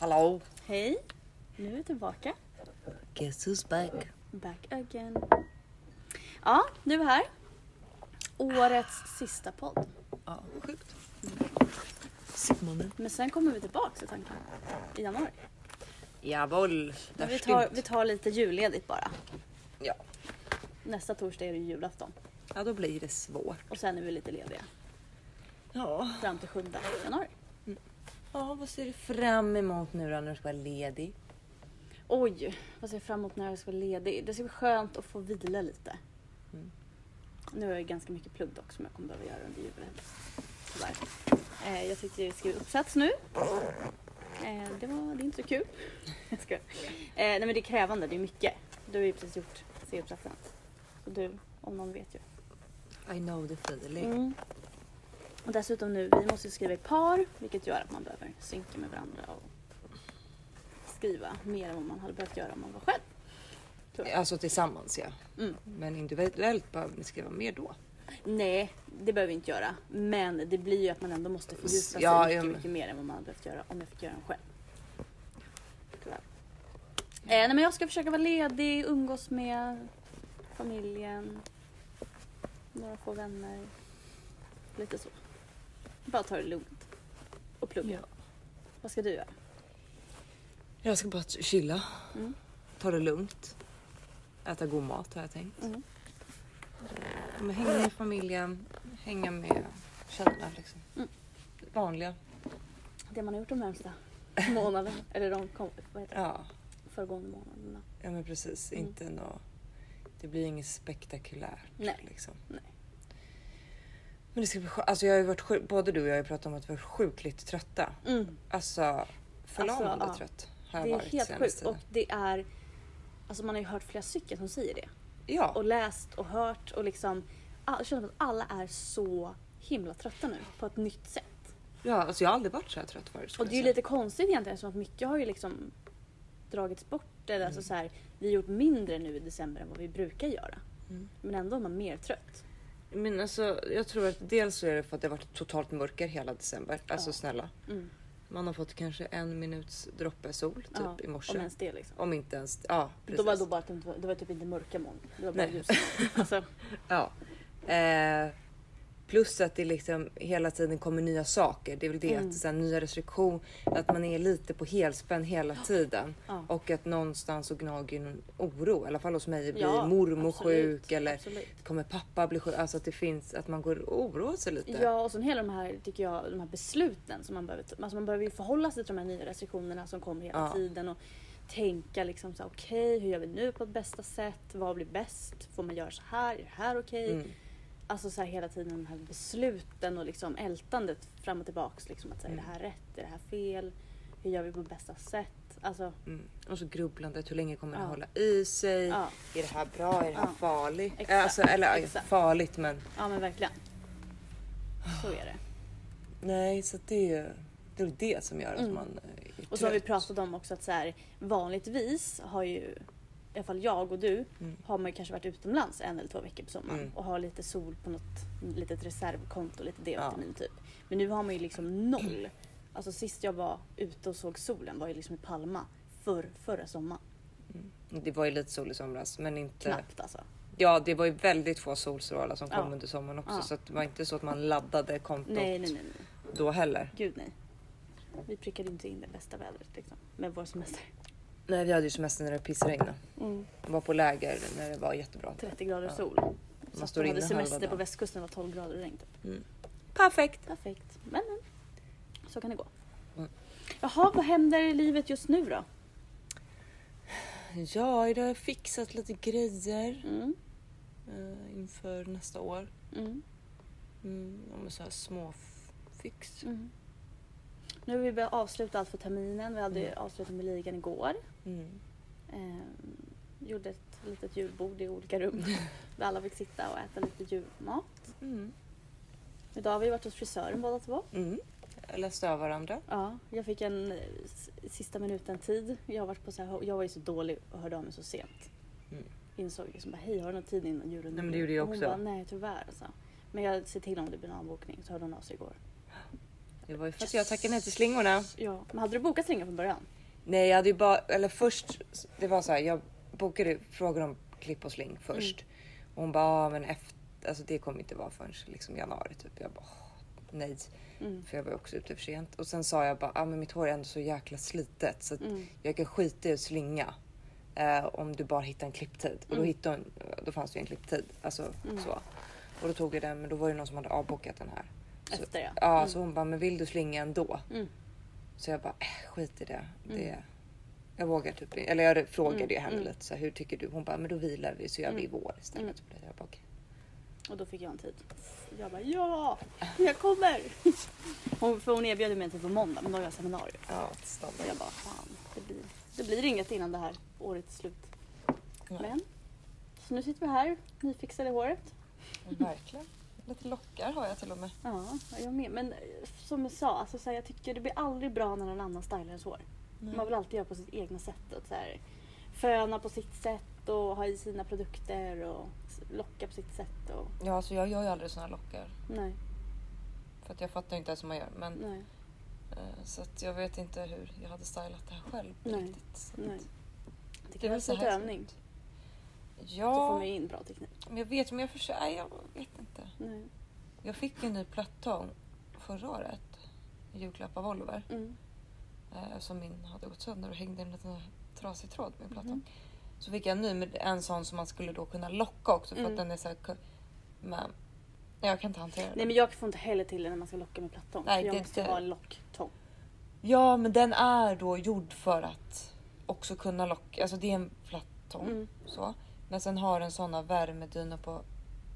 Hallå! Hej! Nu är vi tillbaka. Guess who's back? Back again. Ja, nu är vi här. Årets sista podd. Ja, sjukt. Simone. Men sen kommer vi tillbaka i tanken. I januari. Jawohl, Men vi, tar, vi tar lite julledigt bara. Ja. Nästa torsdag är det julafton. ja, då blir det svårt. Och sen är vi lite lediga. Ja. Fram till 7 januari. Ja, vad ser du fram emot nu då när du ska vara ledig? Oj, vad ser jag fram emot när jag ska vara ledig? Det ska bli skönt att få vila lite. Mm. Nu har jag ganska mycket plugg dock som jag kommer behöva göra under julen. Tyvärr. Eh, jag sitter och skriver uppsats nu. Eh, det, var, det är inte så kul. Jag skojar. eh, nej men det är krävande, det är mycket. Du har ju precis gjort C-uppsatsen. Så du, om någon vet ju. I know the feeling. Mm. Och dessutom nu, vi måste skriva i par vilket gör att man behöver synka med varandra och skriva mer än vad man hade behövt göra om man var själv. Alltså tillsammans ja. Mm. Men individuellt behöver ni skriva mer då. Nej, det behöver vi inte göra. Men det blir ju att man ändå måste fördjupa sig Ja, mycket, men- mycket mer än vad man hade behövt göra om jag fick göra den själv. Tyvärr. Eh, nej, men jag ska försöka vara ledig, umgås med familjen, några få vänner. Lite så. Bara ta det lugnt. Och plugga. Ja. Vad ska du göra? Jag ska bara chilla, Mm. ta det lugnt. Äta god mat har jag tänkt. Mm. Men hänga med familjen, hänga med tjejerna liksom. Mm. Vanliga. Det man har gjort de närmsta månaderna. Eller de kom, vad heter det? Ja, föregående månaderna. ja men precis. Mm. Inte nå. Det blir inget spektakulärt. Nej. Liksom. Nej. Men det ska bli. Alltså jag har varit sjuk, både du och jag har ju pratat om att vi är sjukligt trötta. Mm. Alltså förlamande Alltså, ja. trött har jag Det är varit helt sjukt och det är Alltså man har ju hört flera stycken som säger det. Ja, Och läst och hört och liksom all, känner att alla är så himla trötta nu på ett nytt sätt. ja alltså jag har aldrig varit så här trött förut. Och det är ju lite konstigt egentligen som att mycket har ju liksom dragits bort. Eller Mm. alltså så här, vi har gjort mindre nu i december än vad vi brukar göra. Mm. Men ändå är man mer trött. Men alltså jag tror att dels så är det för att det har varit totalt mörker hela december. Alltså Ja. snälla. Mm. Man har fått kanske en minuts droppe sol typ Ja, i morse. Om ens det liksom. Om inte ens, ja precis. Då var det då bara att det, var, det var typ inte mörka moln. Det var bara ljus. Alltså, Ja. Eh, plus att det liksom hela tiden kommer nya saker. Det är väl det Mm. att så här, nya restriktioner, att man är lite på helspänn hela tiden. ja. Och att någonstans så gnager någon oro. I alla fall hos mig blir Ja, mormor absolut, sjuk eller absolut. kommer pappa bli sjuk. Alltså att det finns, att man går och oroar sig lite. Ja, och sen hela de här, tycker jag, de här besluten som man behöver. Alltså man behöver ju förhålla sig till de här nya restriktionerna som kommer hela Ja. tiden och tänka liksom så okej, hur gör vi nu på bästa sätt? Vad blir bäst? Får man göra så här? Är det här okej? Mm. Alltså så här hela tiden de här besluten och liksom ältandet fram och tillbaks. Liksom att säga, Mm. är det här rätt? Är det här fel? Hur gör vi på bästa sätt? Alltså, Mm. Och så grubblandet, hur länge kommer det Ja. hålla i sig? ja, Är det här bra? Är det här Ja. farligt? Exakt, Alltså, eller exakt. farligt men ja men verkligen. Så är det. nej så det är det, är det som gör att Mm. man eh, är Och så har vi trött. pratat om också att så här, vanligtvis har ju alla fall jag och du Mm. har man ju kanske varit utomlands en eller två veckor på sommaren Mm. och har lite sol på något litet reservkonto, lite Ja. D-vitamin typ. Men nu har man ju liksom noll. Alltså sist jag var ute och såg solen var ju liksom i Palma för, förra sommaren. Det var ju lite sol i somras men inte. Knappt alltså. Ja det var ju väldigt få solstrålar som kom Ja. under sommaren också Ja. så det var inte så att man laddade kontot nej, nej, nej. då heller. Gud nej. Vi prickade inte in det bästa vädret liksom. Med vår semester. Nej vi hade ju semester när det pissregnade. Mm. Var på läger när det var jättebra. 30 grader Ja. sol. Så står inne hade semester på västkusten var 12 grader och regn typ. Perfekt. Perfekt. Men, men. Så kan det gå. Mm. Jaha, vad händer i livet just nu då? Ja idag har jag fixat lite grejer Mm. eh, inför nästa år. Mm. Mm, så här små fix. Mm. Nu har vi börjat avsluta allt för terminen. Vi hade Mm. avslutat med ligan igår. Mm. Ehm, gjorde ett litet julbord i olika rum. där alla fick sitta och äta lite julmat. Mm. Idag har vi varit hos frisören båda två. Mm. Läste av varandra. Ja, jag fick en eh, sista minuten tid. Jag, har varit på så här, jag var ju så dålig och hörde av mig så sent. Mm. Insåg liksom bara, hej har du någon tid innan julen? Nej, men det gjorde jag också. Hon bara, nej tyvärr alltså. Men jag ser till om det blir en avbokning så hörde hon av sig igår. Det var ju för att jag tackade nej till slingorna. Ja, men hade du bokat slingor från början? Nej, jag hade ju bara, eller först, det var så här, jag bokade frågor om klipp och sling först. Och hon bara, ah, men efter, alltså det kommer inte vara förrän liksom januari typ. Jag bara, "Åh, nej. Mm. För jag var också ute för sent. Och sen sa jag bara, ah, men mitt hår är ändå så jäkla slitet så att Mm. jag kan skita i att slinga. Eh, om du bara hittar en klipptid. Och då, Mm. hittade hon, då fanns det ju en klipptid. Alltså så. Och då tog jag den, men då var det någon som hade avbokat den här. Efter ja. Ja, Mm. så hon bara, men vill du slinga ändå? Mm. Så jag bara, äh, skit i det. det jag vågar typ Eller jag frågade Mm, ju henne mm. lite så här, hur tycker du? Hon bara, men då vilar vi så gör vi i Mm. vår istället. Mm. Jag bara, okej. Och då fick jag en tid. Jag bara ja, jag kommer! Hon, för hon erbjöd mig en tid på måndag men då har jag seminarium. Ja, standard. jag bara fan, det blir, det blir inget innan det här året är slut. Nej. Men, så nu sitter vi här, nyfixade håret. Verkligen. Lite lockar har jag till och med. Ja, jag med. Men eh, som jag sa, alltså, så här, jag tycker det blir aldrig bra när någon annan stylar ens hår. Man vill alltid göra på sitt egna sätt. Och så här, föna på sitt sätt och ha i sina produkter och locka på sitt sätt. Och, Ja, så jag gör ju aldrig såna lockar. nej, För att jag fattar inte ens hur man gör. Men, nej, eh, så att jag vet inte hur jag hade stylat det här själv Nej, riktigt. Så nej. Det krävs så lite övning. sånt. Så får Ja, man ju in bra teknik. men jag vet men jag försöker. Nej, jag vet inte. Nej. Jag fick en ny plattång förra året. En julklapp av Oliver. Mm. eh, som min hade gått sönder och hängde i en liten trasig tråd med plattan. Mhm. Så fick jag en ny med en sån som man skulle då kunna locka också för Mm. att den är så här, Men jag kan inte hantera Nej den. men jag får inte heller till det när man ska locka med plattång. Nej, jag det måste inte- ha en locktång. Ja men den är då gjord för att också kunna locka. Alltså det är en plattång Mm. så. Men sen har den såna värmedynor på,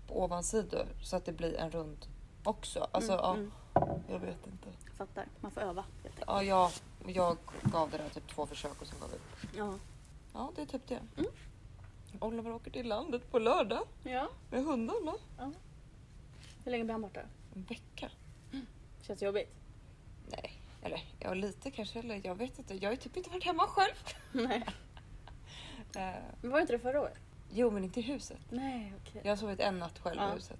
på ovansidor så att det blir en rund också. Alltså Mm, ja, mm. jag vet inte. Fattar. Man får öva helt enkelt. Ja, jag, jag gav det där typ två försök och sen gav jag upp. Ja. Ja det är typ det. Mm. Oliver åker till landet på lördag ja. med hundarna. Hur länge blir han borta? En vecka? Känns det jobbigt? Nej, eller ja, lite kanske. Eller jag vet inte. Jag har ju typ inte varit hemma själv. Nej. Eh, Men var det inte det förra året? Jo, men inte i huset. Nej okej. Jag har sovit en natt själv Ja. i huset.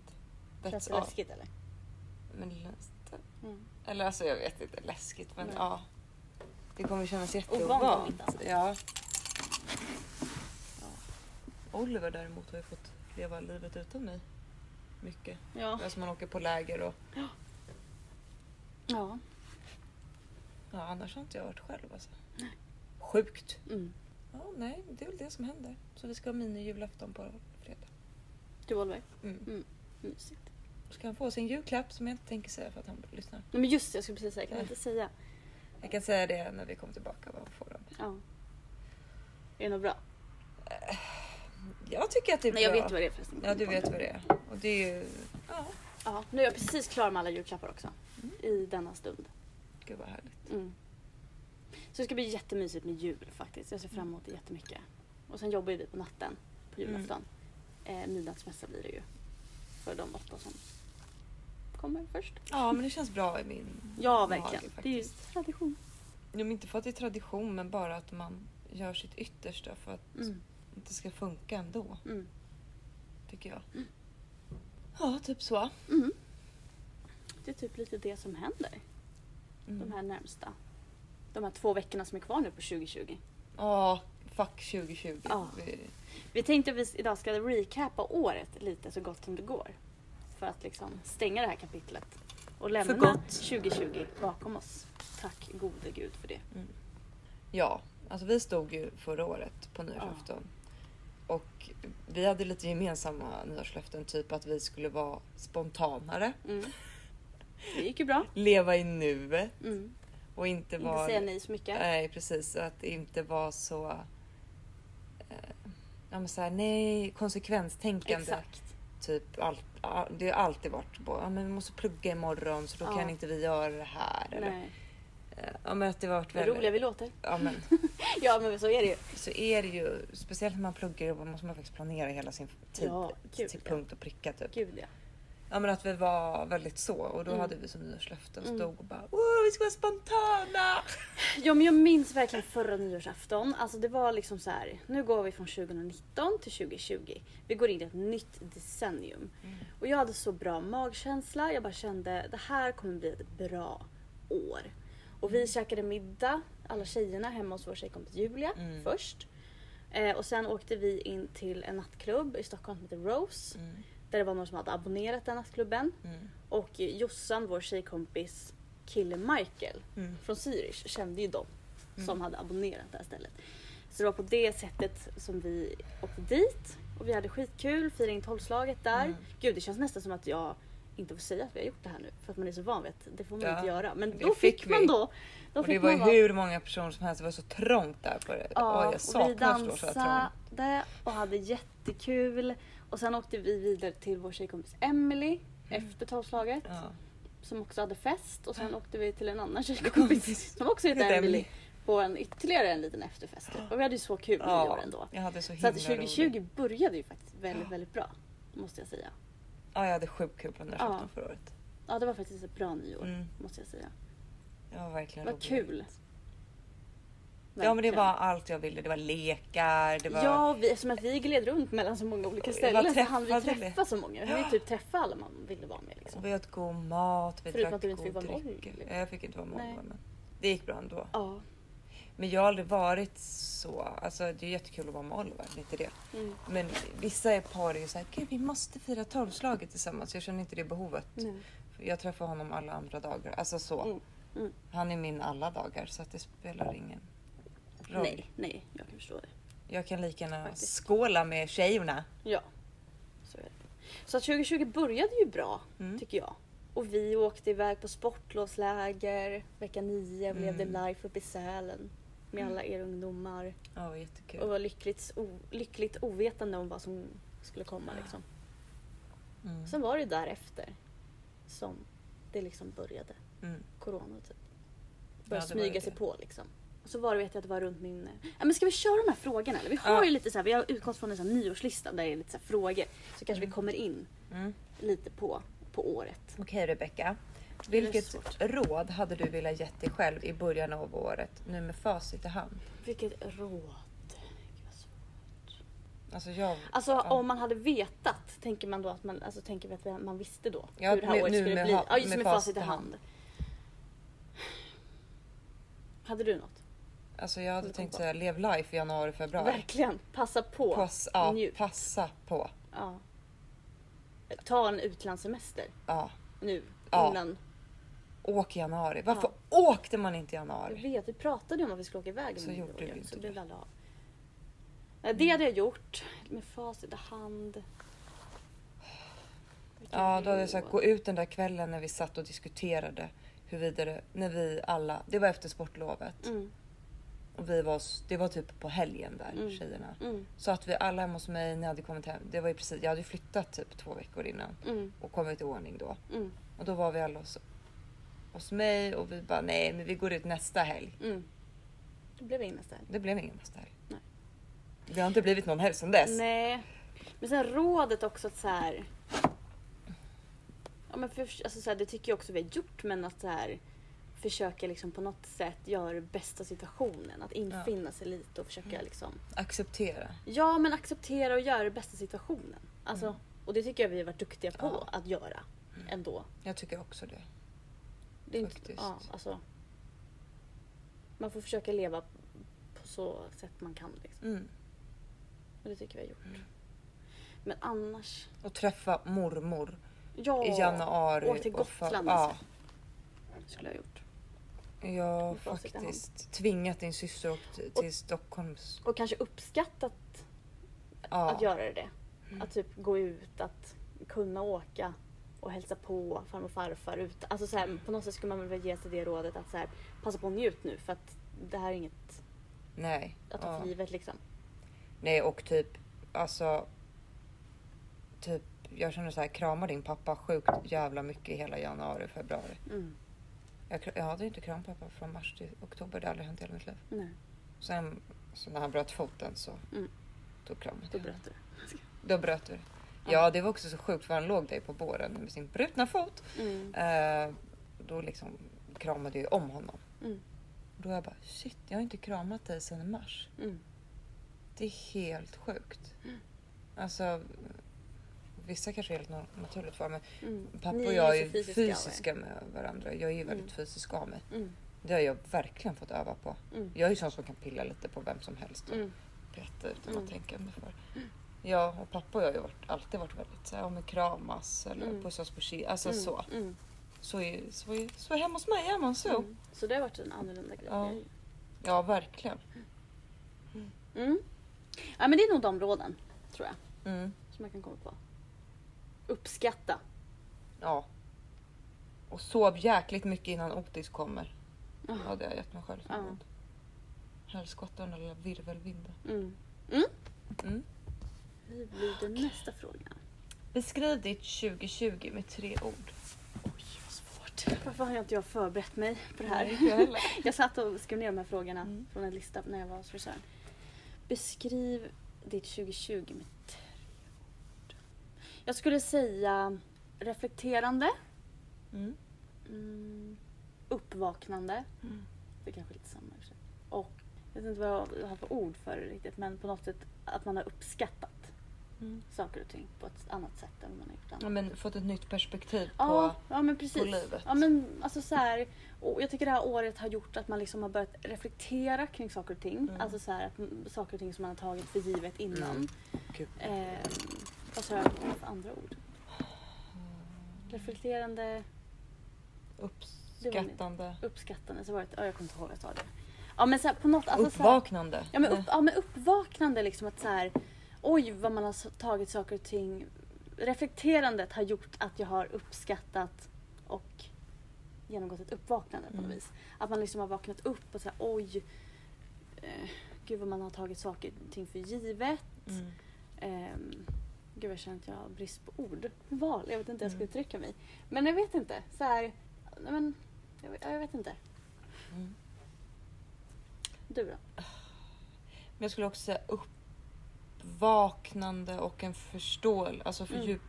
Känns det all. läskigt eller? Men lite. Mm. Eller alltså jag vet inte, läskigt men Nej. ja. Det kommer kännas Ovant jätteovant. inte annat. Ja. ja. Oliver däremot har ju fått leva livet utan mig. Mycket. Ja. Alltså man åker på läger och Ja. ja, annars har inte jag varit själv alltså. Sjukt. Mm. Ja, nej, det är väl det som händer. Så vi ska ha mini-julafton på fredag. Du Oliver? Mm. Mm. Mysigt. Ska han få sin julklapp som jag inte tänker säga för att han lyssnar. Nej men just det, jag skulle precis säga, kan jag inte säga? Jag kan säga det när vi kommer tillbaka vad han får. Ja. Är det något bra? Jag tycker att det är Nej jag bra. vet vad det är förresten. Ja, du vet vad det är. Och det är ju... Ja, Ja, nu är jag precis klar med alla julklappar också. Mm. I denna stund. gud vad härligt. Mm. Så det ska bli jättemysigt med jul faktiskt. Jag ser fram emot det jättemycket. Och sen jobbar ju vi på natten på julafton. Eh, midnattsmässa blir det ju. För de åtta som kommer först. Ja, men det känns bra i min Ja, mage verkligen. det är ju tradition. Jo, men inte för att det är tradition, men bara att man gör sitt yttersta för att Mm. det ska funka ändå, Mm. tycker jag. Ja, typ så. Mm. Det är typ lite det som händer Mm. de här närmsta. De här två veckorna som är kvar nu på 2020. Ja, fuck 2020. Ja. Vi- tänkte att vi idag ska recapa året lite så gott som det går. För att liksom stänga det här kapitlet. Och lämna gott. 2020 bakom oss. Tack gode gud för det. Ja, alltså vi stod ju förra året på nyårsafton. Och vi hade lite gemensamma nyårslöften, typ att vi skulle vara spontanare, Mm. Det gick ju bra. leva i nuet Mm. Och inte Inte vara... säga nej så mycket. Nej, precis. Att inte var så... Eh, ja, men så här, nej, konsekvenstänkande. Exakt. Typ, allt, ja, det har alltid varit på, ja, men vi måste plugga imorgon så då Ja. kan inte vi göra det här. Nej. eh, ja, men att det varit väldigt... roliga vi låter. Ja, men, Ja men så är det ju. så är det ju, speciellt när man pluggar, då måste man faktiskt planera hela sin tid Ja, gud, till punkt och pricka. Typ. Gud ja. Ja, men att vi var väldigt så och då Mm. hade vi som nyårslöften Mm. stod och bara Åh, vi ska vara spontana! Ja men jag minns verkligen förra nyårsafton. Alltså det var liksom så här. Nu går vi från 2019 till 2020. Vi går in i ett nytt decennium. Mm. Och jag hade så bra magkänsla. Jag bara kände det här kommer bli ett bra år. Och vi käkade middag, alla tjejerna, hemma hos vår tjejkompis Julia Mm. först. Eh, och sen åkte vi in till en nattklubb i Stockholm som heter Rose. Mm. Där det var någon som hade abonnerat den nattklubben. Mm. Och Jossan, vår tjejkompis kille Michael Mm. från Zürich kände ju dem som hade abonnerat det här stället. Så det var på det sättet som vi åkte dit. Och vi hade skitkul, firade in tolvslaget där. Mm. Gud det känns nästan som att jag inte får säga att vi har gjort det här nu. För att man är så van vid att det får man Ja, inte göra. Men det då fick, fick man vi. då. då Och det var ju hur många personer som helst, det var så trångt där på det. Ja, Oj, jag och vi saknar här trångt. dansade och hade jättekul. Och sen åkte vi vidare till vår tjejkompis Emily efter tolvslaget. Ja. Som också hade fest. Och sen åkte vi till en annan tjejkompis som också heter Heter Emily. På en ytterligare en liten efterfest. Och vi hade ju så kul i år ändå. jag hade så Så att 2020 roligt. började ju faktiskt väldigt, väldigt bra. Måste jag säga. Ja, jag hade sjukt kul på nyårsafton Ja. förra året. Ja, det var faktiskt ett bra nyår. Mm. Måste jag säga. Var verkligen Vad roligt. kul. Ja men det Verkligen. var allt jag ville. Det var lekar, det var... Ja, vi, eftersom att vi gled runt mellan så många olika ställen så hann vi träffa så många. Vi ju typ träffa alla man ville vara med. Liksom. Vi åt god mat, vi Förutom drack god vara dryck. Molly. Ja, Jag fick inte vara med men det gick bra ändå. Ja. Men jag har aldrig varit så, alltså det är jättekul att vara med Oliver, inte det. Mm. Men vissa par är ju såhär, gud vi måste fira tolvslaget tillsammans. Jag känner inte det behovet. Nej. Jag träffar honom alla andra dagar, alltså så. Mm. Mm. Han är min alla dagar så att det spelar ingen roll. Nej, nej, jag kan förstå det. Jag kan lika gärna Faktiskt. skåla med tjejerna. Ja, så är det. Så att 2020 började ju bra, Mm. tycker jag. Och vi åkte iväg på sportlovsläger vecka nio och levde Mm. life uppe i Sälen med alla er ungdomar. Ja, jättekul. Och var lyckligt, o, lyckligt ovetande om vad som skulle komma. Liksom. Mm. Sen var det därefter som det liksom började. Mm. Corona typ. Ja, Började det var smyga sig det. på liksom. Och så var det, vet jag att det var runt min... Ja, men ska vi köra de här frågorna eller? Vi har Ja. ju lite så här, vi har utgått från en sån nyårslista där det är lite så frågor. Så kanske vi kommer in Mm. lite på, på året. Okej Rebecka. Det är Vilket råd hade du velat ge dig själv i början av året? Nu med facit i hand. Vilket råd? Gud. Alltså jag... Alltså Ja. om man hade vetat, tänker man då att man, alltså, tänker vi att man visste då Ja, hur det här med- året skulle med bli? ha- ja, just med med, facit i hand. Hade du något? Alltså jag hade tänkt säga lev life i januari, februari. Verkligen, passa på. Pass, ja, Njut. passa på. Ja. Ta en utlandssemester Ja. nu Ja. innan. Åk i januari. Varför åkte man inte i Jag januari? vet, vi pratade om att vi skulle åka iväg Så gjorde vi inte så det. blev det av. Det hade jag gjort med facit i hand. Ja, då hade jag sagt gå ut den där kvällen när vi satt och diskuterade huruvida när vi alla, det var efter sportlovet Mm, och vi var, det var typ på helgen där Mm. tjejerna. mm, Så att vi alla hemma hos mig, ni hade kommit hem. Det var ju precis, jag hade flyttat typ två veckor innan mm, och kommit i ordning då. mm, Och då var vi alla hos, hos mig och vi bara nej men vi går ut nästa helg. mm. Det blev inget nästa helg. Det blev ingen nästa helg. Nej. Det har inte blivit någon helg sedan dess. Nej. Men sen rådet också att så här. Ja men för, alltså så här, det tycker jag också vi har gjort men att så här försöka liksom på något sätt göra det bästa situationen. Att infinna sig lite och försöka Mm. liksom. Acceptera. Ja men acceptera och göra det bästa situationen. Alltså, Mm. Och det tycker jag vi har varit duktiga på Ja. att göra. Ändå. Jag tycker också det. Det är inte, ja, alltså, man får försöka leva på så sätt man kan. Liksom. Mm. Och det tycker vi har gjort. Mm. Men annars. Och träffa mormor Ja. i januari. Åk till och fa- Gotland Ja, alltså. skulle jag ha gjort. Jag har hand. faktiskt tvingat din syster att åka till- till Stockholms... Och kanske uppskattat Ja. att göra det. Mm. Att typ gå ut, att kunna åka och hälsa på farmor och farfar ut. Alltså så här, på något sätt skulle man väl ge sig det rådet att så här, passa på och njut nu för att det här är inget Nej. att ta ja. för givet liksom. Nej och typ alltså. Typ jag känner så här krama din pappa sjukt jävla mycket i hela januari februari. Mm. Jag, jag hade ju inte kramat pappa från mars till oktober. Det har aldrig hänt i hela mitt liv. Nej, Sen så när han bröt foten så Mm. då kramade då bröt du. Då bröt vi. Ja. Ja det var också så sjukt för han låg där på båren med sin brutna fot. Mm. Eh, då liksom kramade jag om honom. Mm. Då jag bara shit jag har inte kramat dig sedan mars. Mm. Det är helt sjukt. Mm. Alltså vissa kanske är helt na- naturligt för men Mm. pappa Ni och jag är fysiska fysiska, med varandra. Jag är ju väldigt Mm. fysisk av mig. Mm. Det har jag verkligen fått öva på. Mm. Jag är ju sån som kan pilla lite på vem som helst och Mm. peta utan Mm. att tänka mig för. Jag och pappa och jag har ju varit, alltid varit väldigt så här, om kramas eller Mm. pussas på kind. Alltså Mm. så. Mm. Så, är, så, är, så hemma hos mig är man så. Mm. Så det har varit en annorlunda grej. Ja. Ja, verkligen. Mm. Ja men det är nog de råden, tror jag, Mm. som jag kan komma på. Uppskatta. Ja. Och sov jäkligt mycket innan Otis kommer. Ja. Ja, det har jag gett mig själv. Ja. Ja. Helskotta den lilla virvelvinden. Mm. Mm. Mm. Hur blir det nästa fråga? Beskriv ditt 2020 med tre ord. Oj, vad svårt. Varför har jag inte jag förberett mig på det här? Nej, jag satt och skrev ner de här frågorna Mm. från en lista när jag var hos frisören. Beskriv ditt 2020 med. Jag skulle säga reflekterande, Mm. mm, uppvaknande. Mm. Det är kanske är lite samma i och jag vet inte vad jag har för ord för det riktigt men på något sätt att man har uppskattat Mm. saker och ting på ett annat sätt än man har gjort Ja, annat. men fått ett nytt perspektiv Ja, på... ja men precis. på livet. Ja, men, alltså, så här, och jag tycker det här året har gjort att man liksom har börjat reflektera kring saker och ting. Mm. Alltså så här, att, saker och ting som man har tagit för givet innan. Mm. Gud. Ehm, vad sa jag för andra ord? Reflekterande, Uppskattande. uppskattande. Så var det, ja, jag kommer inte ihåg vad jag sa det. Ja men så här, på något... Alltså, så här, Uppvaknande. Ja men, upp, ja men uppvaknande liksom att så här, oj vad man har tagit saker och ting. Reflekterandet har gjort att jag har uppskattat och genomgått ett uppvaknande på något Mm. vis. Att man liksom har vaknat upp och så här, oj, eh, gud vad man har tagit saker och ting för givet. Mm. Ehm, gud jag känner att jag har brist på ord. Val, jag vet inte hur jag ska Mm. uttrycka mig. Men jag vet inte, så här, men, jag, vet- jag vet inte. Mm. Du då? Men jag skulle också säga uppvaknande och en förståelse, alltså Mm. fördjup.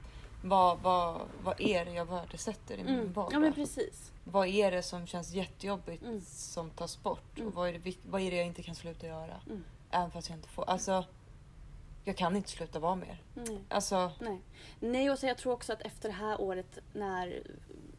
Vad, vad, vad är det jag värdesätter i min Mm. vardag? Ja men precis. Vad är det som känns jättejobbigt Mm. som tas bort? Mm. Och vad är, det, vad är det jag inte kan sluta göra? Mm. Även fast jag inte får. Alltså, jag kan inte sluta vara mer. Nej. Alltså, Nej. Nej, och så jag tror också att efter det här året när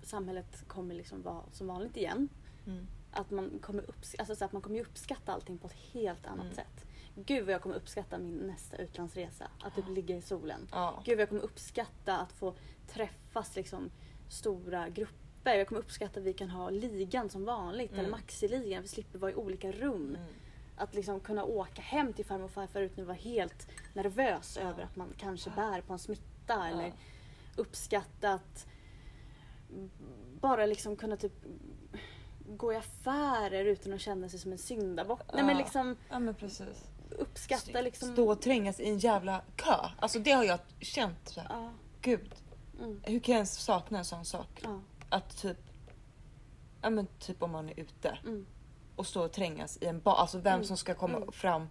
samhället kommer liksom vara som vanligt igen. mm. Att man kommer, upps- alltså så att man kommer uppskatta allting på ett helt annat Mm. sätt. Gud vad jag kommer uppskatta min nästa utlandsresa. Att typ ligga i solen. ja. Gud vad jag kommer uppskatta att få träffas liksom stora grupper. Jag kommer uppskatta att vi kan ha ligan som vanligt. Mm. Eller maxiligan. Vi slipper vara i olika rum. Mm. Att liksom kunna åka hem till farmor och farfar utan att vara helt nervös över att man kanske bär på en smitta. Eller Ja. uppskatta att bara liksom kunna typ gå i affärer utan att känna sig som en syndabock. Nej men Ja. liksom ja, men precis. uppskatta liksom... Stå och trängas i en jävla kö. Alltså det har jag känt. Så här. Ja. Gud, Mm. hur kan jag ens sakna en sån sak? Ja. Att typ, ja men typ om man är ute Mm. Och står och trängas i en bar. Alltså vem Mm. som ska komma Mm. fram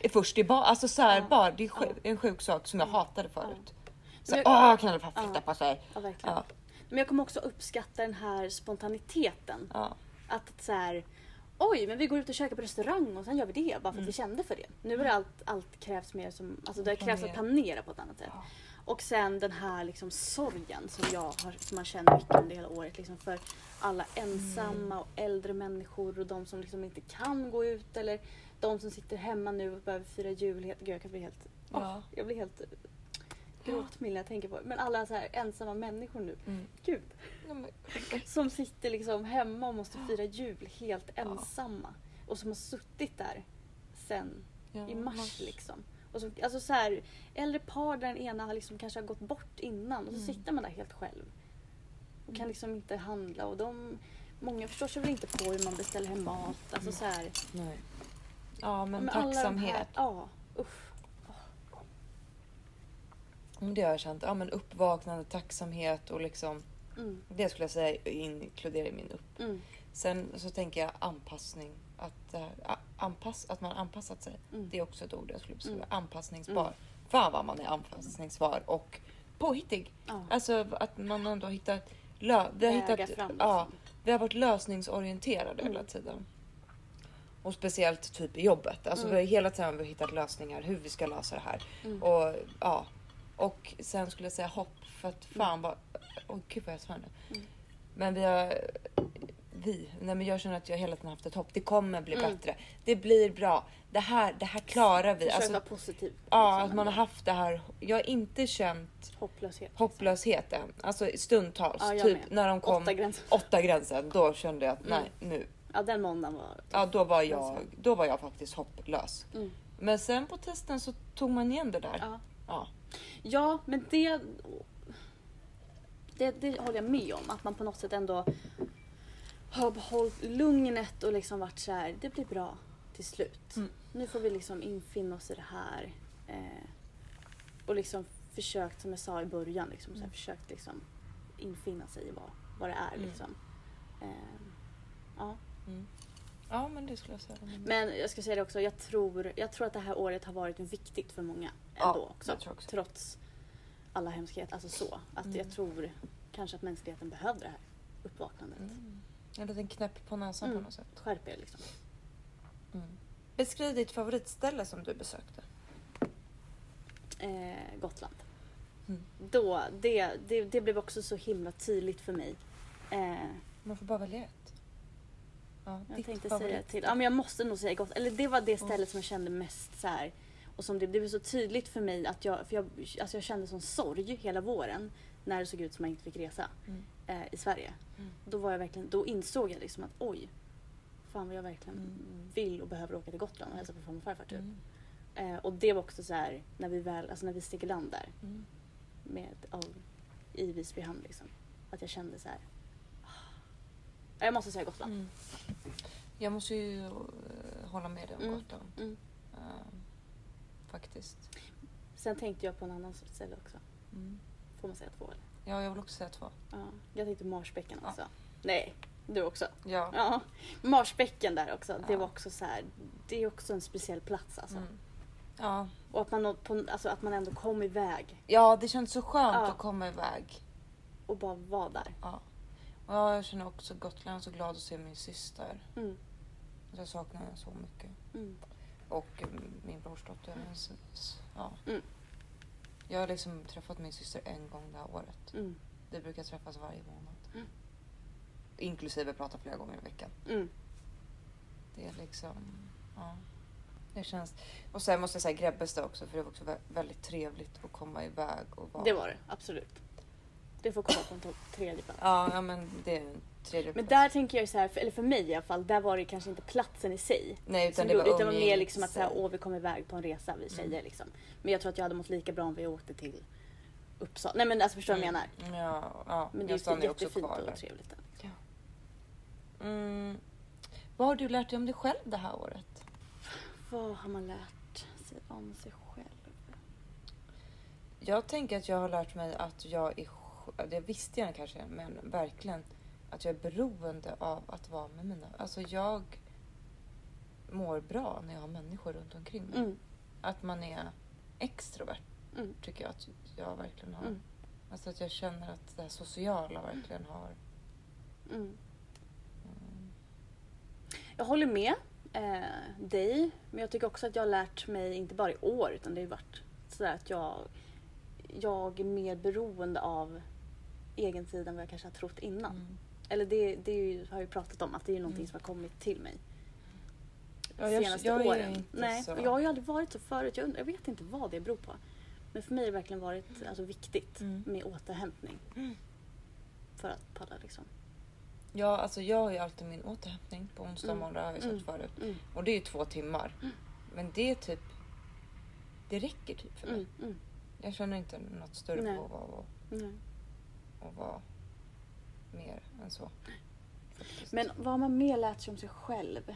är först i bar. Alltså så här, Ja. bar. Det är sjuk, Ja. en sjuk sak som jag Mm. hatade förut. Så, Men åh, jag- kan alla flytta Ja. på sig. ja. Ja. Men jag kommer också uppskatta den här spontaniteten. Ja. Att så här, oj men vi går ut och käkar på restaurang och sen gör vi det bara för att Mm. vi kände för det. Nu är det allt, allt krävs mer som, alltså det krävs att planera på ett annat sätt. Och sen den här liksom sorgen som jag har, som man känner mycket under hela året. Liksom för alla ensamma och äldre människor och de som liksom inte kan gå ut eller de som sitter hemma nu och behöver fira jul. Helt, gud, jag kan bli helt, Ja. jag blir helt gråtmild när jag tänker på det. Men alla så här ensamma människor nu, Mm. gud. Som sitter liksom hemma och måste fira jul helt ensamma. Och som har suttit där sen ja, i mars liksom. Och så, alltså så här, äldre par där den ena har liksom kanske har gått bort innan och så Mm. sitter man där helt själv. Och kan Mm. liksom inte handla och de, många förstår sig väl inte på hur man beställer hem mat. Alltså så här, Nej. Ja men tacksamhet. Här, ja, usch. Mm, Det har jag känt. Ja men uppvaknande, tacksamhet och liksom. Mm, Det skulle jag säga inkluderar i min upp. mm, Sen så tänker jag anpassning. Att, det här, anpass, att man anpassat sig. mm. Det är också ett ord jag skulle beskriva. Mm. Anpassningsbar. Mm. Fan vad man är anpassningsbar och påhittig. Ja. Alltså att man ändå hittat... Lö- vi, har hittat fram, ja, vi har varit lösningsorienterade Mm. hela tiden. Och speciellt typ i jobbet. Alltså Mm. vi har hela tiden vi har hittat lösningar hur vi ska lösa det här. Mm. Och ja, Och sen skulle jag säga hopp för att fan vad... Åh gud vad jag svär nu. Mm. Men vi har... Vi? Nej men jag känner att jag hela tiden haft ett hopp. Det kommer bli Mm. bättre. Det blir bra. Det här, det här klarar vi. Försök Alltså, vara positiv. ja, att man har haft det här. Jag har inte känt Hopplöshet. hopplöshet än. Alltså stundtals. Ja, typ med. när de kom Åtta gränser. åtta gränsen. Då kände jag att Mm. nej nu. Ja, den måndagen var... Ja då var jag, då var jag faktiskt hopplös. Mm. Men sen på testen så tog man igen det där. Ja. Ja. Ja, men det, det... Det håller jag med om. Att man på något sätt ändå har behållit lugnet och liksom varit så här, det blir bra till slut. Mm. Nu får vi liksom infinna oss i det här. Eh, och liksom försökt, som jag sa i början, liksom, så här, Mm. försökt liksom infinna sig i vad, vad det är. Mm. Liksom. Eh, ja. Mm. Ja men det skulle jag säga. Men jag ska säga det också, jag tror, jag tror att det här året har varit viktigt för många Ja, ändå också. jag tror också. Trots alla hemskheter. Alltså så. Att Mm. jag tror kanske att mänskligheten behövde det här uppvaknandet. Mm. En liten knäpp på näsan Mm. på något sätt. Skärp er liksom. Mm. Beskriv ditt favoritställe som du besökte. Eh, Gotland. Mm. Då, det, det, det blev också så himla tydligt för mig. Eh, Man får bara välja ett. Ja, jag tänkte säga favorit. till, ja men jag måste nog säga Gotland. Eller det var det stället som jag kände mest så här. Och som det blev så tydligt för mig att jag, för jag, alltså jag kände sån sorg hela våren när det såg ut som att jag inte fick resa Mm. Eh, i Sverige. Mm. Då, var jag verkligen, då insåg jag liksom att oj, fan vad jag verkligen Mm. vill och behöver åka till Gotland och hälsa på farmor och farfar typ. Mm. Eh, och det var också så här när vi väl, alltså när vi steg i land där Mm. med, av, i Visby hamn liksom. Att jag kände så här. ah. Jag måste säga Gotland. Mm. Jag måste ju eh, hålla med dig om Mm. Gotland. Mm. Eh, faktiskt. Sen tänkte jag på en annan ställe också. Mm. Får man säga två eller? Ja, jag vill också säga två. Ja. Jag tänkte Marsbäcken Ja. också. Nej, du också. Ja. Ja. Marsbäcken där också. Det Ja. var också så här. Det är också en speciell plats alltså. Mm. Ja. Och att man, på, alltså, att man ändå kom iväg ja, det känns så skönt Ja. att komma iväg. och bara var där. Ja. Och jag känner också Gotland. Så glad att se min syster. Mm. Jag saknar henne så mycket. Mm. Och eh, min brorsdotter. Men s- s- Ja. Mm. Jag har liksom träffat min syster en gång det här året. Mm. Vi brukar träffas varje månad. Mm. Inklusive prata flera gånger i veckan. Mm. Det är liksom... Ja. Det känns... Och sen måste jag säga Grebbestad också för det var också vä- väldigt trevligt att komma iväg och vara... Det var det, absolut. Det får komma på en tredje plats. Ja, ja men det är en tredje Men där tänker jag ju så här, för- eller för mig i alla fall, där var det kanske inte platsen i sig. Nej, utan det var utan det var mer liksom att så här, åh vi kom iväg på en resa vi tjejer Mm. liksom. Men jag tror att jag hade mått lika bra om vi åkte till Uppsala. Nej men alltså förstår du vad jag menar? Mm, Ja, ja. Men det jag är ju jättefint och trevligt. där. Mm. Vad har du lärt dig om dig själv det här året? Vad har man lärt sig om sig själv? Jag tänker att jag har lärt mig att jag är... Det visste jag kanske, men verkligen att jag är beroende av att vara med mina... Alltså jag mår bra när jag har människor runt omkring mig. Mm. Att man är extrovert Mm. tycker jag att jag verkligen har. Mm. Alltså att jag känner att det här sociala verkligen har... Mm. Mm. Jag håller med eh, dig, men jag tycker också att jag har lärt mig, inte bara i år, utan det har varit sådär att jag, jag är mer beroende av egen tid än vad jag kanske har trott innan. Mm. Eller det, det ju, har jag ju pratat om, att det är någonting Mm. som har kommit till mig. Ja, jag- senaste jag är åren. Nej, så. och jag har ju aldrig varit så förut. Jag, undrar, jag vet inte vad det beror på. Men för mig har det verkligen varit alltså, viktigt Mm. med återhämtning. Mm. För att palla liksom. Ja, alltså jag har ju alltid min återhämtning på onsdag Mm. morgon, det har jag Mm. sagt förut. Mm. Och det är ju två timmar. Mm. Men det är typ... Det räcker typ för mig. Mm. Mm. Jag känner inte något större behov av att vara mer än så. faktiskt. Men vad har man mer lärt sig om sig själv?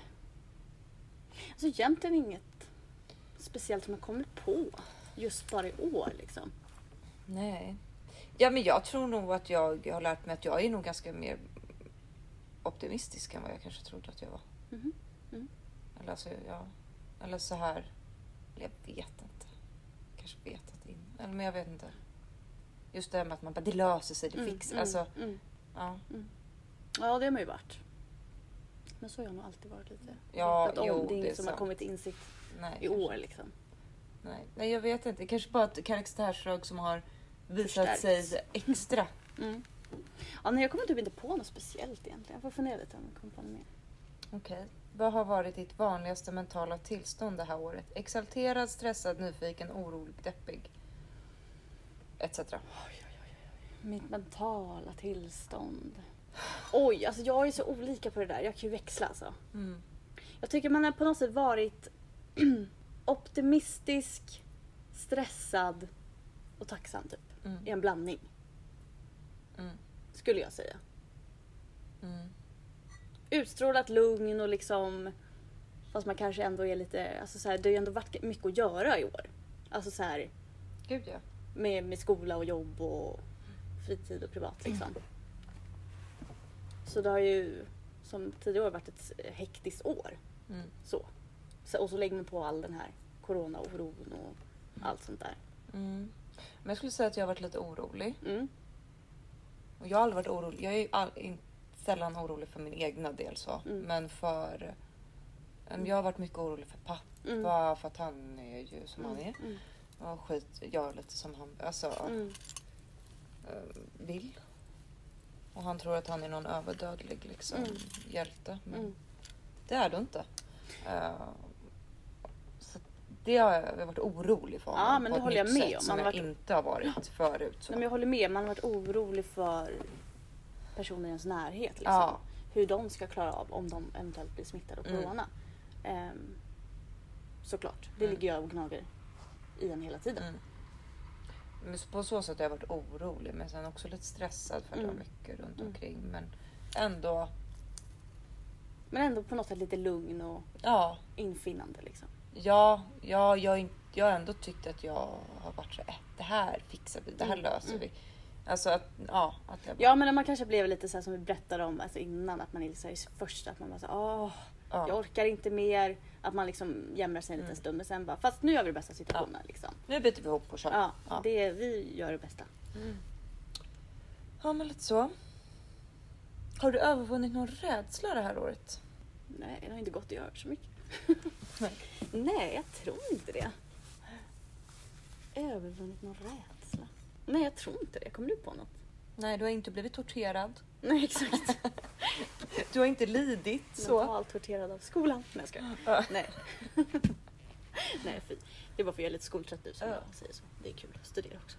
Alltså egentligen inget speciellt som jag kommit på just bara i år liksom. Nej. Ja, men jag tror nog att jag har lärt mig att jag är nog ganska mer optimistisk än vad jag kanske trodde att jag var. Mhm. Mm. Eller, alltså, ja. Eller så här... Eller jag vet inte. Kanske vetat in. Eller men jag vet inte. Just det här med att man bara, det löser sig, det Mm, fixar mm, Alltså, mm. Ja. Ja, det har man ju varit. Men så har jag nog alltid varit lite. Ja, Vetat om. jo, det är inget som har sant. kommit till insikt Nej, i år liksom. Nej, nej, jag vet inte. Kanske bara ett karaktärsdrag som har visat Förstärkts. sig extra. Mm. Ja, nej, jag kommer typ inte på något speciellt egentligen. Jag får fundera lite om jag kommer på något mer. Okej. Vad har varit ditt vanligaste mentala tillstånd det här året? Exalterad, stressad, nyfiken, orolig, deppig? Etc. Mitt mentala tillstånd. Oj, alltså jag är så olika på det där. Jag kan ju växla alltså. Mm. Jag tycker man har på något sätt varit optimistisk, stressad och tacksam typ. Mm. I en blandning, Mm. skulle jag säga. Mm. Utstrålat lugn och liksom... Fast man kanske ändå är lite... Alltså så här, det har ju ändå varit mycket att göra i år. Alltså så här, Gud ja. med, med skola och jobb och fritid och privat liksom. Så det har ju som tidigare år varit ett hektiskt år. Mm. Så. så. Och så lägger man på all den här corona-oron och allt sånt där. Mm. Men jag skulle säga att jag har varit lite orolig. Mm. Och jag har aldrig varit orolig. Jag är all, in, sällan orolig för min egna del så. Mm. Men för... em, Jag har varit mycket orolig för pappa. Mm. För att han är ju som han är. Mm. Och skit, gör lite som han alltså, Mm. Vill. Och han tror att han är någon överdödlig liksom, Mm. hjälte. Men Mm. det är det inte. Eh, så det har jag varit orolig för Ja, honom men på det ett håller jag nytt med sätt om. Som Man jag varit- inte har varit förut. Så. Nej, men jag håller med, man har varit orolig för personer i ens närhet. Liksom. Ja. Hur de ska klara av om de eventuellt blir smittade av Mm. corona. Ehm, såklart, det Mm. ligger jag och gnager i en hela tiden. Mm. Men på så sätt har jag varit orolig men sen också lite stressad för att det var Mm. mycket runt Mm. omkring. Men ändå, Men ändå på något sätt lite lugn och ja. infinnande. Liksom. Ja, ja jag, jag har ändå tyckt att jag har varit så äh, det här fixar vi, det här Mm, löser mm. vi. Alltså att, ja. Att bara, Ja men man kanske blev lite så som vi berättade om alltså innan att man är så här, först att man bara så åh, ja. jag orkar inte mer. Att man liksom jämrar sig en liten Mm. stund men sen bara, fast nu gör vi det bästa av situationen. Liksom. Nu byter vi ihop och kör. Ja, Ja. Det, vi gör det bästa. Mm. ja, men lite så. Har du övervunnit någon rädsla det här året? Nej, det har inte gått att göra så mycket. Nej. Nej, jag tror inte det. Övervunnit någon rädsla? Nej, jag tror inte det. Kommer du på något? Nej, du har inte blivit torterad. Nej, exakt. Du har inte lidit så. Mentalt torterad av skolan. Nej, jag skojar. Ja. Nej. Nej, fy. Det är bara för att jag är lite skoltrött nu som Ja. jag säger så. Det är kul att studera också.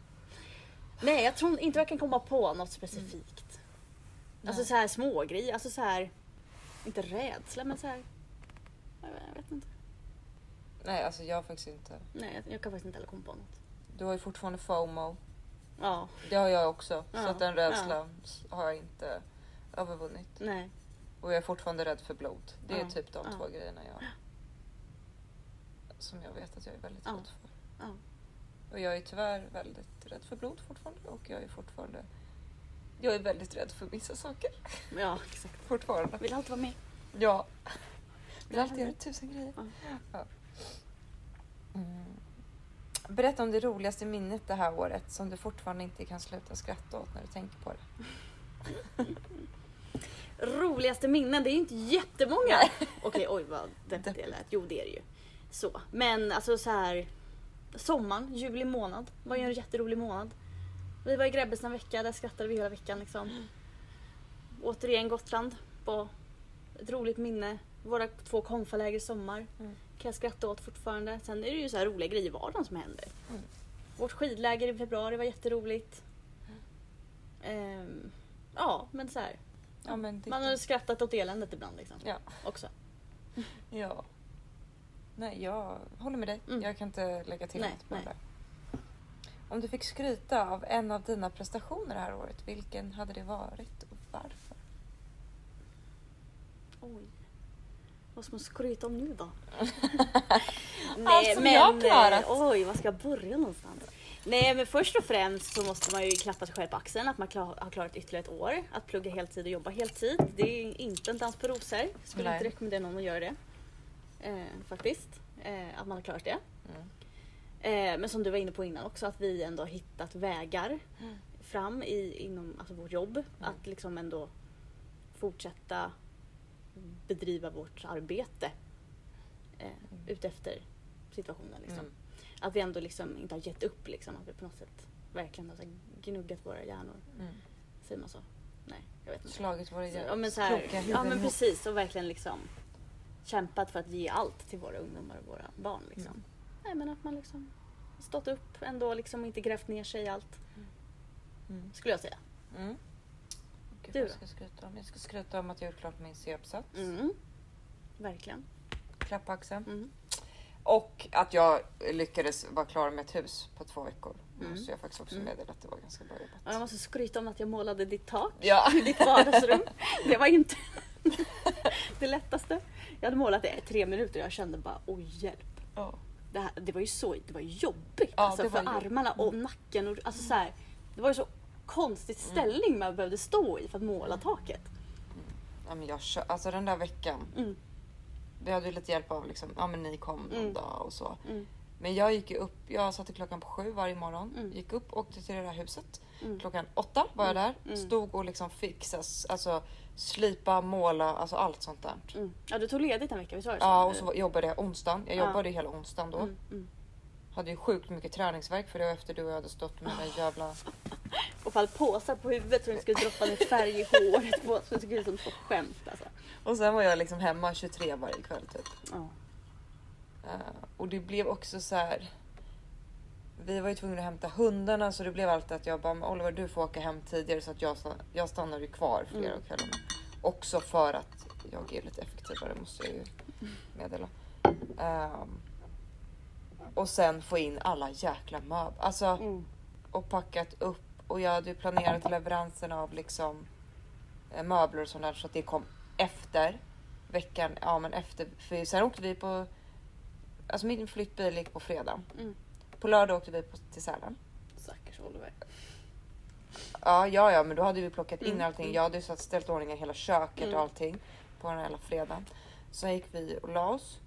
Nej, jag tror inte jag kan komma på något specifikt. Alltså Nej. så här små grejer. Alltså så här. Inte rädsla, men så här. Jag vet, jag vet inte. Nej, alltså jag har faktiskt inte. Nej, jag, jag kan faktiskt inte heller komma på något. Du har ju fortfarande FOMO. Ja, Det har jag också. Ja, Så att den rädslan har jag inte övervunnit. nej. Och jag är fortfarande rädd för blod. Det är Ja, typ de två grejerna jag... Som jag vet att jag är väldigt rädd för. Och jag är tyvärr väldigt rädd för blod fortfarande. Och jag är fortfarande... Jag är väldigt rädd för vissa saker. Ja, exakt. Fortfarande. Vill alltid vara med. Ja. Vill alltid göra tusen grejer. Ja. Ja. Mm. Berätta om det roligaste minnet det här året som du fortfarande inte kan sluta skratta åt när du tänker på det. Roligaste minnen, det är ju inte jättemånga. Okej, oj vad deppigt det lät. Jo, det är det ju. Så, men alltså så här. Sommaren, juli månad, var ju en jätterolig månad. Vi var i Grebbestad en vecka, där skrattade vi hela veckan liksom. Återigen Gotland, var ett roligt minne. Våra två konfaläger i sommar Mm. Kan jag skratta åt fortfarande. Sen är det ju så här roliga grejer i vardagen som händer. Mm. Vårt skidläger i februari var jätteroligt. Ehm, ja, men så här. Ja, men. Man har skrattat åt eländet ibland liksom. Ja. Också. ja. Nej, jag håller med dig. Mm. Jag kan inte lägga till Nej, något på nej. det. Om du fick skryta av en av dina prestationer det här året, vilken hade det varit och varför? Oj. Vad ska man skryta om nu då? Allt som jag har klarat. eh, Oj, var ska jag börja någonstans? Nej men först och främst så måste man ju klappa sig själv på axeln att man klar, har klarat ytterligare ett år. Att plugga heltid och jobba heltid. Det är inte en dans på rosor. Skulle Nej. inte rekommendera någon att göra det. Eh, faktiskt. Eh, att man har klarat det. Mm. Eh, men som du var inne på innan också, att vi ändå har hittat vägar Mm. fram i, inom alltså vårt jobb. Att liksom ändå fortsätta bedriva vårt arbete eh, utefter situationen. Liksom. Mm. att vi ändå liksom inte har gett upp liksom. Att vi på något sätt verkligen har så gnuggat våra hjärnor. Mm. Säger man så? Nej, jag vet inte. Slagit våra Ja men, så här, ja men precis och verkligen liksom kämpat för att ge allt till våra ungdomar och våra barn liksom. Mm. Nej men att man liksom stått upp ändå liksom och inte grävt ner sig i allt. Mm. Skulle jag säga. Mm. Gud, Du då? ska jag skryta om? Jag ska skryta om att jag gjort klart min C-uppsats. Mm. Verkligen. Klapp på axeln. Mm. Och att jag lyckades vara klar med ett hus på två veckor. Mm. Måste jag faktiskt också Mm. meddela att det var ganska bra Och jag jobbat. måste skryta om att jag målade ditt tak Ja. i ditt vardagsrum. Det var inte det lättaste. Jag hade målat det i tre minuter och jag kände bara oj hjälp. ja. Det, här, det var ju så det var jobbigt Ja, alltså, det för var jobbigt. armarna och nacken. Och, alltså, så här, det var ju så konstig Mm. ställning man behövde stå i för att måla taket. ja men jag kör, alltså den där veckan. Mm. Vi hade ju lite hjälp av liksom, ja men ni kom någon Mm. dag och så. Mm. Men jag gick ju upp, jag satte klockan på sju varje morgon. Mm. Gick upp, åkte till det där huset. Mm. Klockan åtta var jag där. Mm. Stod och liksom fixas, alltså slipa, måla, alltså allt sånt där. Mm. Ja du tog ledigt en vecka, visst var det så? Ja och så jobbade jag onsdagen. Jag Ja. jobbade hela onsdagen då. Mm. Mm. Hade ju sjukt mycket träningsverk för det var efter du och jag hade stått med den jävla... Och fall påsar på huvudet så det skulle droppa ner färg i håret på så det såg ut som två skämt alltså. Och sen var jag liksom hemma 23 varje kväll typ. Ja. Eh, och det blev också så här. Vi var ju tvungna att hämta hundarna så det blev alltid att jag bara "Men Oliver du får åka hem tidigare så att jag, jag stannar ju kvar flera Mm. kvällarna. Också för att jag är lite effektivare måste jag ju meddela. Ehm, och sen få in alla jäkla möbler. Alltså Mm. och packat upp och jag hade planerat leveransen av liksom eh, möbler och sånt så att det kom efter veckan. Ja men efter, för sen åkte vi på, alltså min flyttbil gick på fredag. Mm. På lördag åkte vi på, till Sälen. Stackars Oliver. Ja, ja, ja, men då hade vi plockat in Mm, allting. Jag hade ju ställt ordningen hela köket Mm. och allting på den här hela fredagen. Sen gick vi och la oss.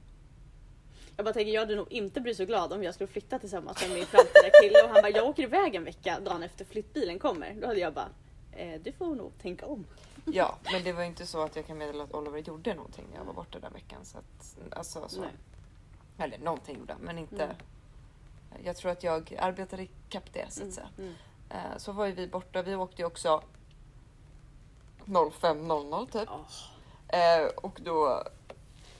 Jag bara tänker jag hade nog inte blivit så glad om jag skulle flytta tillsammans med min framtida kille och han bara jag åker iväg en vecka dagen efter flyttbilen kommer. Då hade jag bara eh, du får nog tänka om. Ja, men det var inte så att jag kan meddela att Oliver gjorde någonting när jag var borta den veckan. Så att, alltså, så. Nej. Eller någonting gjorde men inte. Mm. Jag tror att jag arbetade ikapp det så att Mm. säga. Mm. Eh, Så var ju vi borta. Vi åkte ju också 05.00 typ. Eh, och då,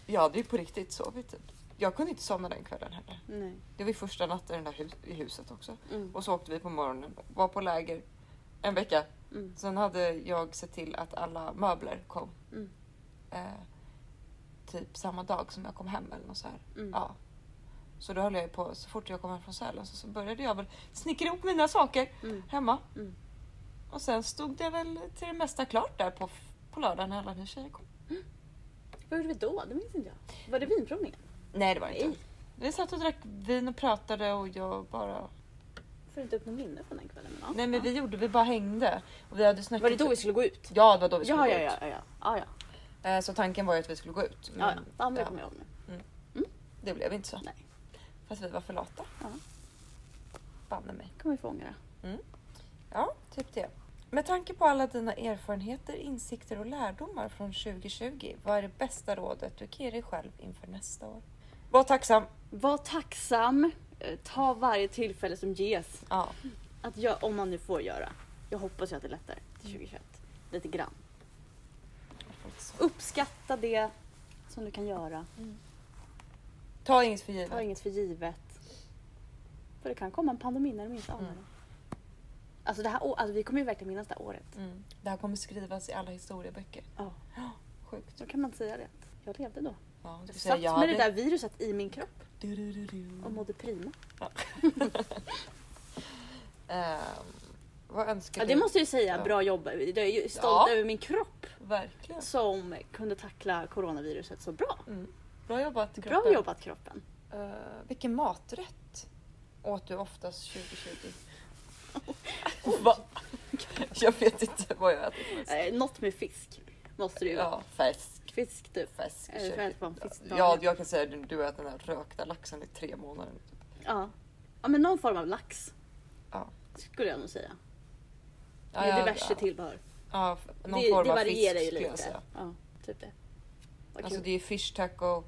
jag hade ju på riktigt sovit typ. Jag kunde inte somna den kvällen heller. nej. Det var ju första natten där hus, i huset också. Mm. Och så åkte vi på morgonen, var på läger en vecka. Mm. Sen hade jag sett till att alla möbler kom. Mm. Eh, typ samma dag som jag kom hem eller något så här. Mm. Ja. Så då höll jag på, så fort jag kom hem från Sälen så, så började jag väl snickra ihop mina saker Mm. hemma. Mm. Och sen stod det väl till det mesta klart där på, på lördagen när alla ni tjejer kom. Vad gjorde vi då? Det minns inte jag. Var det vinprovningen? Nej det var det Nej. inte. Vi satt och drack vin och pratade och jag bara... Får du inte upp något minne från den kvällen? Men, ja. Nej men ja. vi gjorde, vi bara hängde. Och vi hade snackat... Var det då vi skulle gå ut? Ja det var då vi skulle Ja, gå ja, ut. ja, ja, ja. ja, ja. Eh, Så tanken var ju att vi skulle gå ut. ja, ja. Men ja men det ja, kommer jag ihåg nu. det blev inte så. Nej. Fast vi var för lata. Ja. Banne mig. kommer vi få ångra. Ja, typ det. Med tanke på alla dina erfarenheter, insikter och lärdomar från 2020, vad är det bästa rådet du kan ge dig själv inför nästa år? Var tacksam. Var tacksam. eh, Ta varje tillfälle som ges. Ja. Att jag, om man nu får göra. Jag hoppas ju att det är lättare till 2021. Lite grann. Uppskatta det som du kan göra. Ta inget för givet. Ta inget för givet. För det kan komma en pandemi när du minst anar Mm. det. Alltså, det här, alltså vi kommer ju verkligen minnas det här året. Mm. Det här kommer skrivas i alla historieböcker. Ja, Sjukt. så kan man säga det. Jag levde då. Ja, du Jag satt jag med det där viruset i min kropp Du, du, du, du. och mådde prima. Ehm, vad önskar Ja, du? det måste jag säga, Ja. bra jobb. Jag är stolt Ja. över min kropp Verkligen. som kunde tackla coronaviruset så bra. Mm. Bra jobbat Bra kroppen. jobbat kroppen. Eh, vilken maträtt åt du oftast 2020? Va? Jag vet inte vad jag ätit mest. Eh, något med fisk måste det ju vara. Ja, färsk. Fisk typ. Kött. främst en. Ja, jag kan säga att du äter den här rökta laxen i tre månader. ja. Ja men någon form av lax. Ja. Skulle jag nog säga. Ja, Med ja, diverse ja. tillbehör. Ja, någon det form det av varierar fisk ju lite. Ja, typ det. Vad Alltså kul. det är fish taco,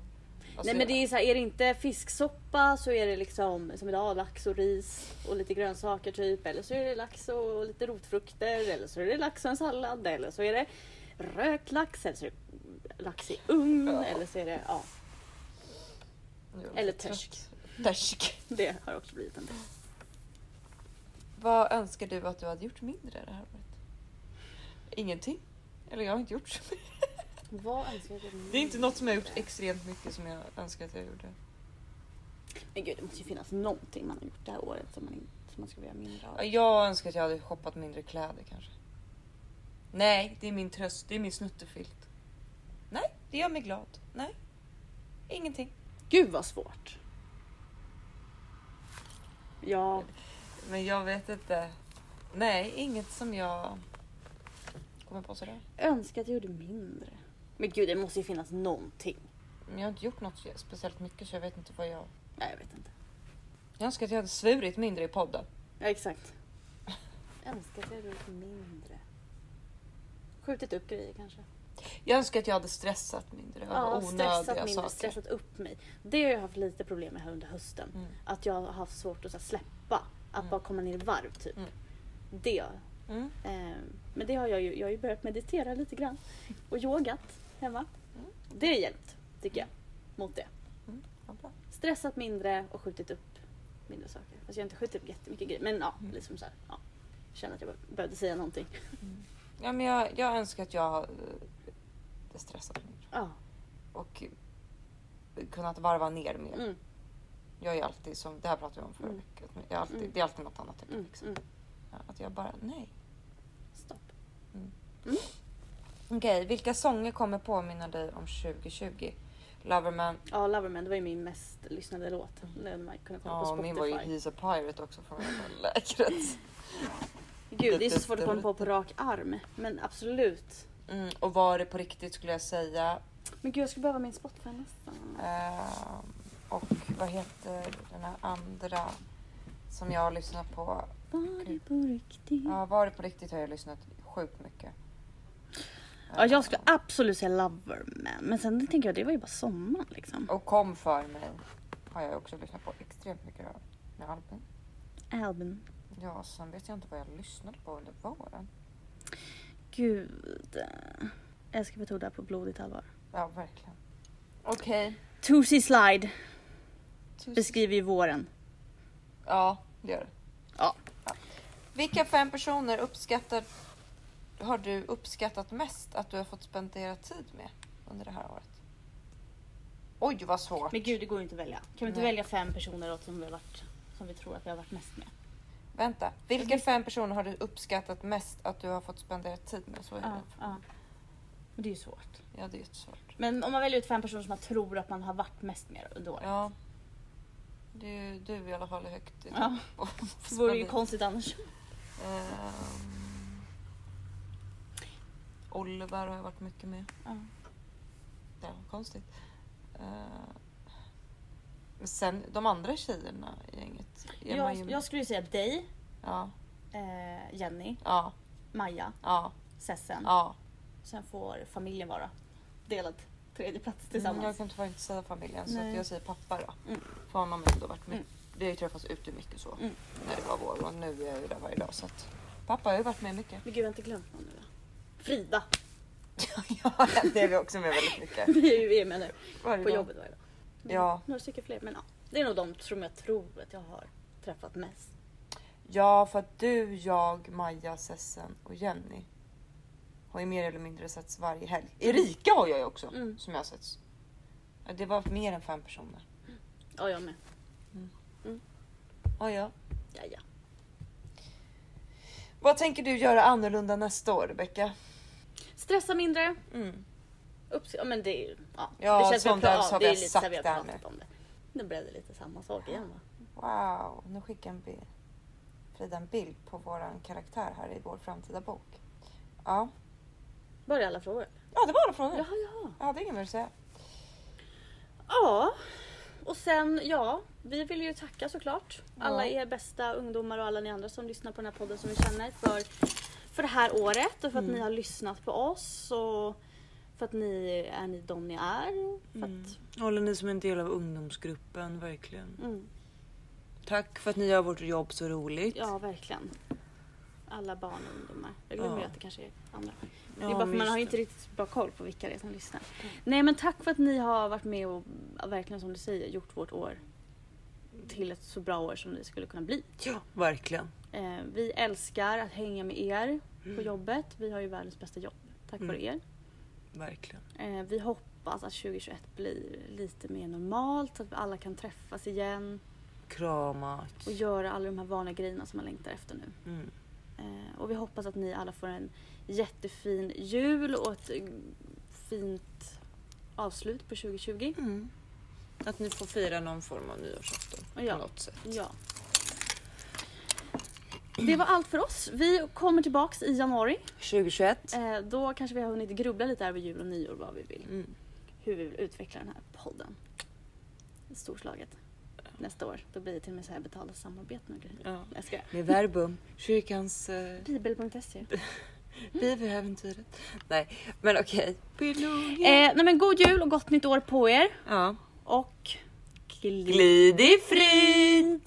Alltså, Nej men det är så här, är det inte fisksoppa så är det liksom som idag lax och ris och lite grönsaker typ. Eller så är det lax och lite rotfrukter. Eller så är det lax och en sallad. Eller så är det rökt lax. Eller så är det lax i ugn. Ja. Eller så är det, ja. eller törsk. Törsk. Det har också blivit en del. Vad önskar du att du hade gjort mindre det här året? Ingenting. Eller jag har inte gjort så mycket. Vad önskar jag Det är inte något som jag har gjort extremt mycket som jag önskar att jag gjorde. Men gud det måste ju finnas någonting man har gjort det här året som man, som man skulle göra mindre av. Jag önskar att jag hade shoppat mindre kläder kanske. Nej, det är min tröst. Det är min snuttefilt. Nej, det gör mig glad. Nej, ingenting. Gud vad svårt. Ja, Men jag vet inte. Nej, inget som jag kommer på sådär. önskar att jag gjorde mindre. Men gud det måste ju finnas någonting. Men jag har inte gjort något speciellt mycket så jag vet inte vad jag... Nej jag vet inte. Jag önskar att jag hade svurit mindre i podden. Ja exakt. Önskar att jag hade gjort mindre. Skjutit upp grejer kanske. Jag önskar att jag hade stressat mindre Ja, stressat mindre, saker. stressat upp mig. Det har jag haft lite problem med här under hösten. Mm. Att jag har haft svårt att här, släppa. Att Mm. bara komma ner i varv typ. Mm. Det. Eh, men det har jag ju. Jag har ju börjat meditera lite grann. Och yogat hemma. Mm. Det har hjälpt tycker jag. Mot det. Mm. Bra. Stressat mindre och skjutit upp mindre saker. Alltså jag har inte skjutit upp jättemycket grejer. Men ja, liksom så här, ja. Jag känner att jag behövde säga någonting. Ja, men jag, jag önskar att jag mindre. Ja. Och kunnat varva ner mer. Mm, Jag är alltid som, det här pratade vi om förra Mm. veckan. Jag är alltid, Mm. Det är alltid något annat. mm, Liksom. mm. Ja, Att jag bara, nej. Stopp. Okej, vilka sånger kommer påminna dig om 2020? Loverman. Ja, Loverman, det var ju min mest lyssnade låt. När man kunde kolla på Ja, Spotify. min var ju He's a Pirate också från läkret. Gud, det är så svårt att komma på på rak arm. Men absolut. Mm, och var det på riktigt skulle jag säga. Men gud, jag skulle behöva min Spotify nästan. Ehm, och vad heter den här andra som jag har lyssnat på? Var det på riktigt? Ja, var det på riktigt har jag lyssnat sjukt mycket. Ja, jag skulle absolut säga Loverman. Men sen tänker jag, det var ju bara sommaren liksom. Och Kom för mig har jag också lyssnat på extremt mycket av med Albin. Albin. Ja, sen vet jag inte vad jag lyssnade på under våren. Gud. Jag ska betona på blodigt allvar. Ja, verkligen. Okej. Tootsie Slide Tusen- beskriver ju våren. Ja, det gör det. Ja. Vilka fem personer uppskattar, har du uppskattat mest att du har fått spendera tid med under det här året? Oj, vad svårt. Men gud, det går ju inte att välja. Kan vi inte Nej. välja fem personer åt som vi, har varit, som vi tror att vi har varit mest med? Vänta. Vilka fem personer har du uppskattat mest att du har fått spendera tid med? Så är det. ja. Men det är ju svårt. Ja, det är jättesvårt. Men om man väljer ut fem personer som man tror att man har varit mest med under året. Ja. Det är ju du i alla fall är högt i Ja. topp. Det vore ju konstigt annars. Ehm, Oliver har jag varit mycket med. Ja. Det var konstigt. Ehm, sen de andra tjejerna i gänget. Jag, ju- jag skulle säga dig, Ja, eh, Jenny, ja, Maja, ja, Sessen. ja. Sen får familjen vara delad tredje plats Mm, tillsammans. jag kan tyvärr inte säga familjen så Nej. att jag säger pappa då. Mm. För honom har ändå varit med. Mm. Vi har ju träffats ute mycket så. Mm. När det var vår och nu är jag ju där varje dag så att pappa har ju varit med mycket. Men gud, jag har inte glömt någon nu då. Frida. ja, det är vi också med väldigt mycket. Vi är ju vi är med nu. Varje På dag. jobbet varje dag. Men Ja. Några stycken fler. Men ja, det är nog de som jag tror att jag har träffat mest. Ja, för att du, jag, Maja, Sessen och Jenny har ju mer eller mindre setts varje helg. Erika har jag ju också Mm. som jag har setts. Det var mer än fem personer. Ja, jag med. Ja, ja. Ja, ja. Vad tänker du göra annorlunda nästa år, Rebecka? Stressa mindre. Mm. Upps ja, men det är. Ja, Ja, det känns väl bra. har det är lite så här vi har pratat om det. Nu blev det lite samma sak igen va? Wow, nu skickar en bild. Frida en bild på våran karaktär här i vår framtida bok. Ja, Börjar alla frågor? ja det var alla frågor. Jaha, jaha. Jag hade ingen mer att säga. Ja, och sen ja, vi vill ju tacka såklart alla er bästa ungdomar och alla ni andra som lyssnar på den här podden som vi känner för, för det här året och för att Mm. ni har lyssnat på oss. Och För att ni är ni de ni är. För Mm. att, Håller ni som en del av ungdomsgruppen, verkligen. mm, Tack för att ni gör vårt jobb så roligt. ja, verkligen. Alla barn och ungdomar. Jag glömmer Ja. att det kanske är andra. Ja, det är bara för man har ju inte riktigt bra koll på vilka det är som lyssnar. Nej men tack för att ni har varit med och verkligen som du säger gjort vårt år till ett så bra år som det skulle kunna bli. Ja, verkligen. Eh, vi älskar att hänga med er på Mm. jobbet. Vi har ju världens bästa jobb tack Mm. vare er. Verkligen. Eh, vi hoppas att 2021 blir lite mer normalt, så att vi alla kan träffas igen Kramat. och göra alla de här vanliga grejerna som man längtar efter nu. Mm. Eh, och vi hoppas att ni alla får en jättefin jul och ett fint avslut på 2020. Mm. Att ni får fira någon form av nyårsafton Ja. på något sätt. Ja. Det var allt för oss. Vi kommer tillbaks i januari. 2021. Eh, då kanske vi har hunnit grubbla lite över jul och nyår vad vi vill. Mm. Hur vi vill utveckla den här podden. Storslaget. Nästa år. Då blir det till och med så här betalda samarbeten och grejer. Ja. Jag ska. Med Verbum, kyrkans uh, Bibel.se. bibeläventyret. Nej, men okej. Eh, nej men god jul och gott nytt år på er. Ja. Och glid Glid i frid!